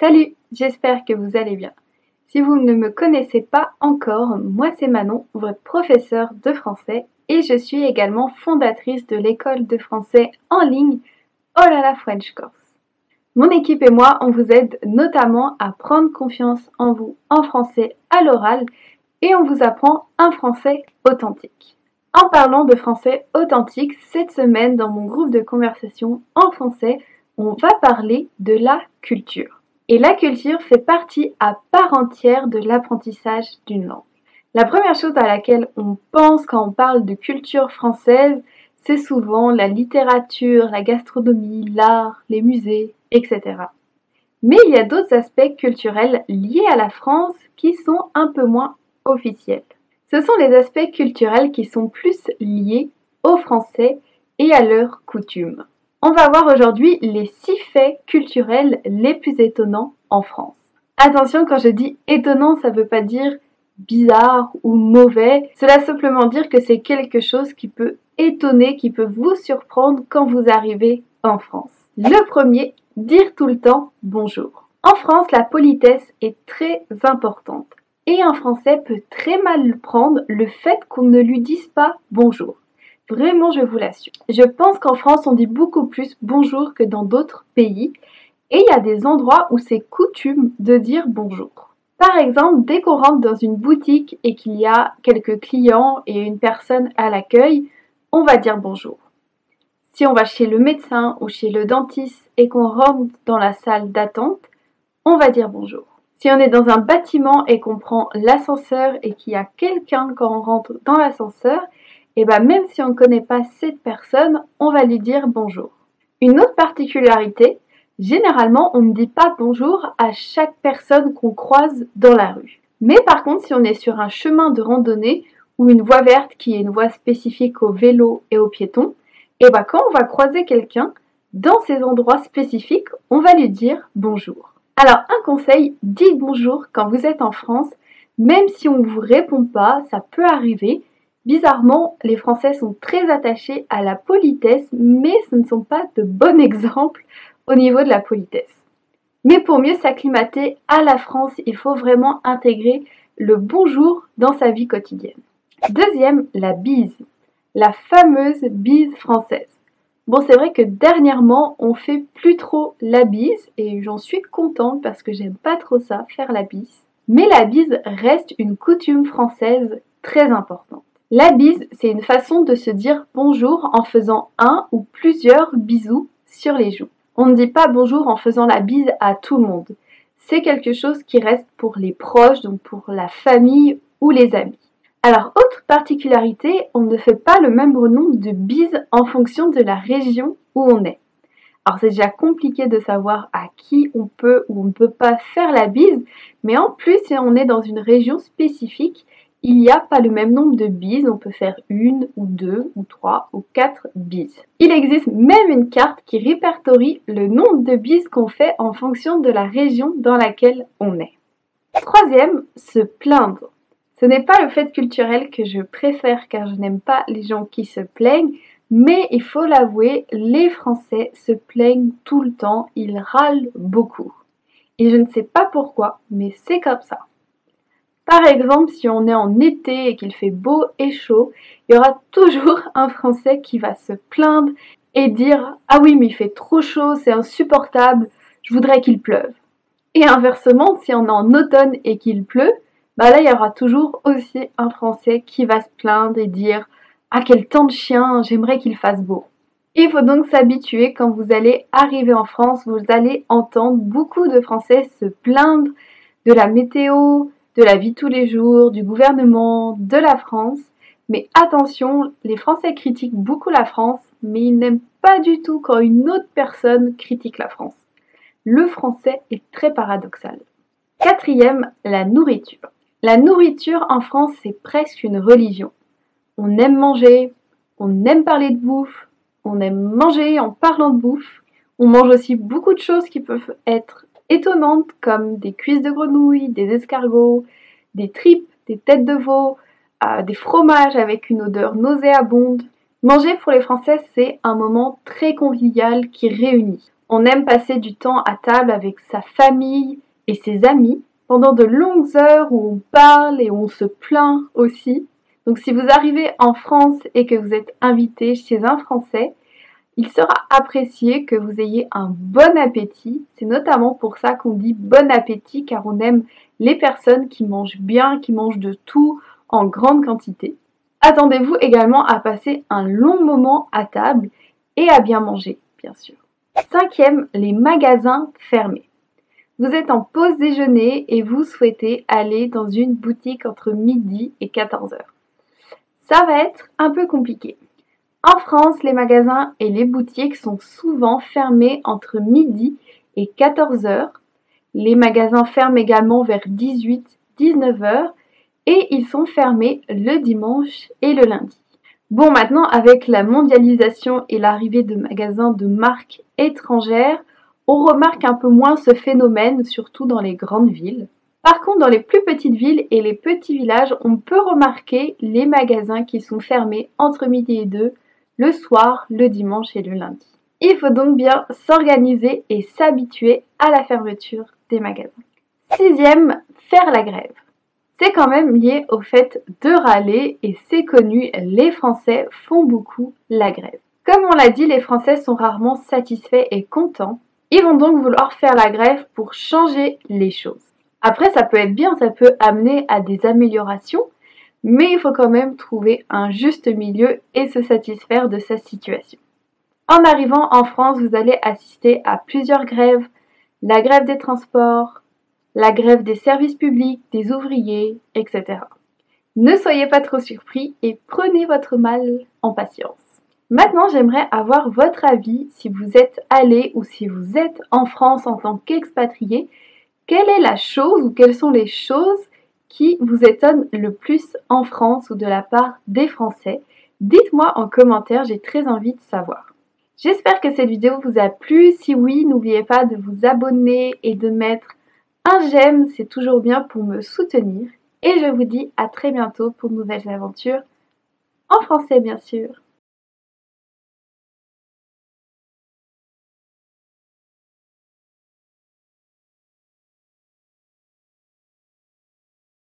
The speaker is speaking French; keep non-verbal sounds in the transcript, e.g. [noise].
Salut, j'espère que vous allez bien. Si vous ne me connaissez pas encore, moi c'est Manon, votre professeur de français, et je suis également fondatrice de l'école de français en ligne Oh là la French Course. Mon équipe et moi, on vous aide notamment à prendre confiance en vous en français à l'oral et on vous apprend un français authentique. En parlant de français authentique, cette semaine dans mon groupe de conversation en français, on va parler de la culture. Et la culture fait partie à part entière de l'apprentissage d'une langue. La première chose à laquelle on pense quand on parle de culture française, c'est souvent la littérature, la gastronomie, l'art, les musées, etc. Mais il y a d'autres aspects culturels liés à la France qui sont un peu moins officiels. Ce sont les aspects culturels qui sont plus liés aux Français et à leurs coutumes. On va voir aujourd'hui les six faits culturels les plus étonnants en France. Attention, quand je dis étonnant, ça ne veut pas dire bizarre ou mauvais. Cela simplement dire que c'est quelque chose qui peut étonner, qui peut vous surprendre quand vous arrivez en France. Le premier, dire tout le temps bonjour. En France, la politesse est très importante. Et un Français peut très mal prendre le fait qu'on ne lui dise pas bonjour. Vraiment, je vous l'assure. Je pense qu'en France, on dit beaucoup plus bonjour que dans d'autres pays. Et il y a des endroits où c'est coutume de dire bonjour. Par exemple, dès qu'on rentre dans une boutique et qu'il y a quelques clients et une personne à l'accueil, on va dire bonjour. Si on va chez le médecin ou chez le dentiste et qu'on rentre dans la salle d'attente, on va dire bonjour. Si on est dans un bâtiment et qu'on prend l'ascenseur et qu'il y a quelqu'un quand on rentre dans l'ascenseur, et bien même si on ne connaît pas cette personne, on va lui dire bonjour. Une autre particularité, généralement on ne dit pas bonjour à chaque personne qu'on croise dans la rue. Mais par contre, si on est sur un chemin de randonnée ou une voie verte qui est une voie spécifique aux vélos et aux piétons, et bien quand on va croiser quelqu'un, dans ces endroits spécifiques, on va lui dire bonjour. Alors un conseil, dites bonjour quand vous êtes en France, même si on ne vous répond pas, ça peut arriver, Bizarrement, les Français sont très attachés à la politesse, mais ce ne sont pas de bons [laughs] exemples au niveau de la politesse. Mais pour mieux s'acclimater à la France, il faut vraiment intégrer le bonjour dans sa vie quotidienne. Deuxième, la bise. La fameuse bise française. Bon, c'est vrai que dernièrement, on fait plus trop la bise et j'en suis contente parce que j'aime pas trop ça, faire la bise. Mais la bise reste une coutume française très importante. La bise, c'est une façon de se dire bonjour en faisant un ou plusieurs bisous sur les joues. On ne dit pas bonjour en faisant la bise à tout le monde. C'est quelque chose qui reste pour les proches, donc pour la famille ou les amis. Alors, autre particularité, on ne fait pas le même nombre de bises en fonction de la région où on est. Alors c'est déjà compliqué de savoir à qui on peut ou on ne peut pas faire la bise, mais en plus si on est dans une région spécifique, il n'y a pas le même nombre de bises, on peut faire une ou deux ou trois ou quatre bises. Il existe même une carte qui répertorie le nombre de bises qu'on fait en fonction de la région dans laquelle on est. Troisième, se plaindre. Ce n'est pas le fait culturel que je préfère car je n'aime pas les gens qui se plaignent, mais il faut l'avouer, les Français se plaignent tout le temps, ils râlent beaucoup. Et je ne sais pas pourquoi, mais c'est comme ça. Par exemple, si on est en été et qu'il fait beau et chaud, il y aura toujours [laughs] un Français qui va se plaindre et dire Ah oui, mais il fait trop chaud, c'est insupportable, je voudrais qu'il pleuve. Et inversement, si on est en automne et qu'il pleut, bah là, il y aura toujours aussi un Français qui va se plaindre et dire Ah, quel temps de chien, j'aimerais qu'il fasse beau. Il faut donc s'habituer quand vous allez arriver en France, vous allez entendre beaucoup de Français se plaindre de la météo, de la vie tous les jours, du gouvernement, de la France. Mais attention, les Français critiquent beaucoup la France, mais ils n'aiment pas du tout quand une autre personne critique la France. Le français est très paradoxal. Quatrième, la nourriture. La nourriture en France, c'est presque une religion. On aime manger, on aime parler de bouffe, on aime manger en parlant de bouffe. On mange aussi beaucoup de choses qui peuvent être étonnantes comme des cuisses de grenouille, des escargots, des tripes, des têtes de veau, euh, des fromages avec une odeur nauséabonde. Manger pour les Français, c'est un moment très convivial qui réunit. On aime passer du temps à table avec sa famille et ses amis pendant de longues heures où on parle et où on se plaint aussi. Donc si vous arrivez en France et que vous êtes invité chez un Français, il sera apprécié que vous ayez un bon appétit. C'est notamment pour ça qu'on dit bon appétit car on aime les personnes qui mangent bien, qui mangent de tout en grande quantité. Attendez-vous également à passer un long moment à table et à bien manger, bien sûr. Cinquième, les magasins fermés. Vous êtes en pause déjeuner et vous souhaitez aller dans une boutique entre midi et 14 heures. Ça va être un peu compliqué. En France, les magasins et les boutiques sont souvent fermés entre midi et 14 h Les magasins ferment également vers 18-19 h et ils sont fermés le dimanche et le lundi. Bon, maintenant, avec la mondialisation et l'arrivée de magasins de marques étrangères, on remarque un peu moins ce phénomène, surtout dans les grandes villes. Par contre, dans les plus petites villes et les petits villages, on peut remarquer les magasins qui sont fermés entre midi et deux le soir, le dimanche et le lundi. Il faut donc bien s'organiser et s'habituer à la fermeture des magasins. Sixième, faire la grève. C'est quand même lié au fait de râler et c'est connu, les Français font beaucoup la grève. Comme on l'a dit, les Français sont rarement satisfaits et contents. Ils vont donc vouloir faire la grève pour changer les choses. Après, ça peut être bien, ça peut amener à des améliorations, mais il faut quand même trouver un juste milieu et se satisfaire de sa situation. En arrivant en France, vous allez assister à plusieurs grèves, la grève des transports, la grève des services publics, des ouvriers, etc. Ne soyez pas trop surpris et prenez votre mal en patience. Maintenant, j'aimerais avoir votre avis si vous êtes allé ou si vous êtes en France en tant qu'expatrié. Quelle est la chose ou quelles sont les choses qui vous étonne le plus en France ou de la part des Français? Dites-moi en commentaire, j'ai très envie de savoir. J'espère que cette vidéo vous a plu. Si oui, n'oubliez pas de vous abonner et de mettre un j'aime, c'est toujours bien pour me soutenir. Et je vous dis à très bientôt pour de nouvelles aventures, en français bien sûr.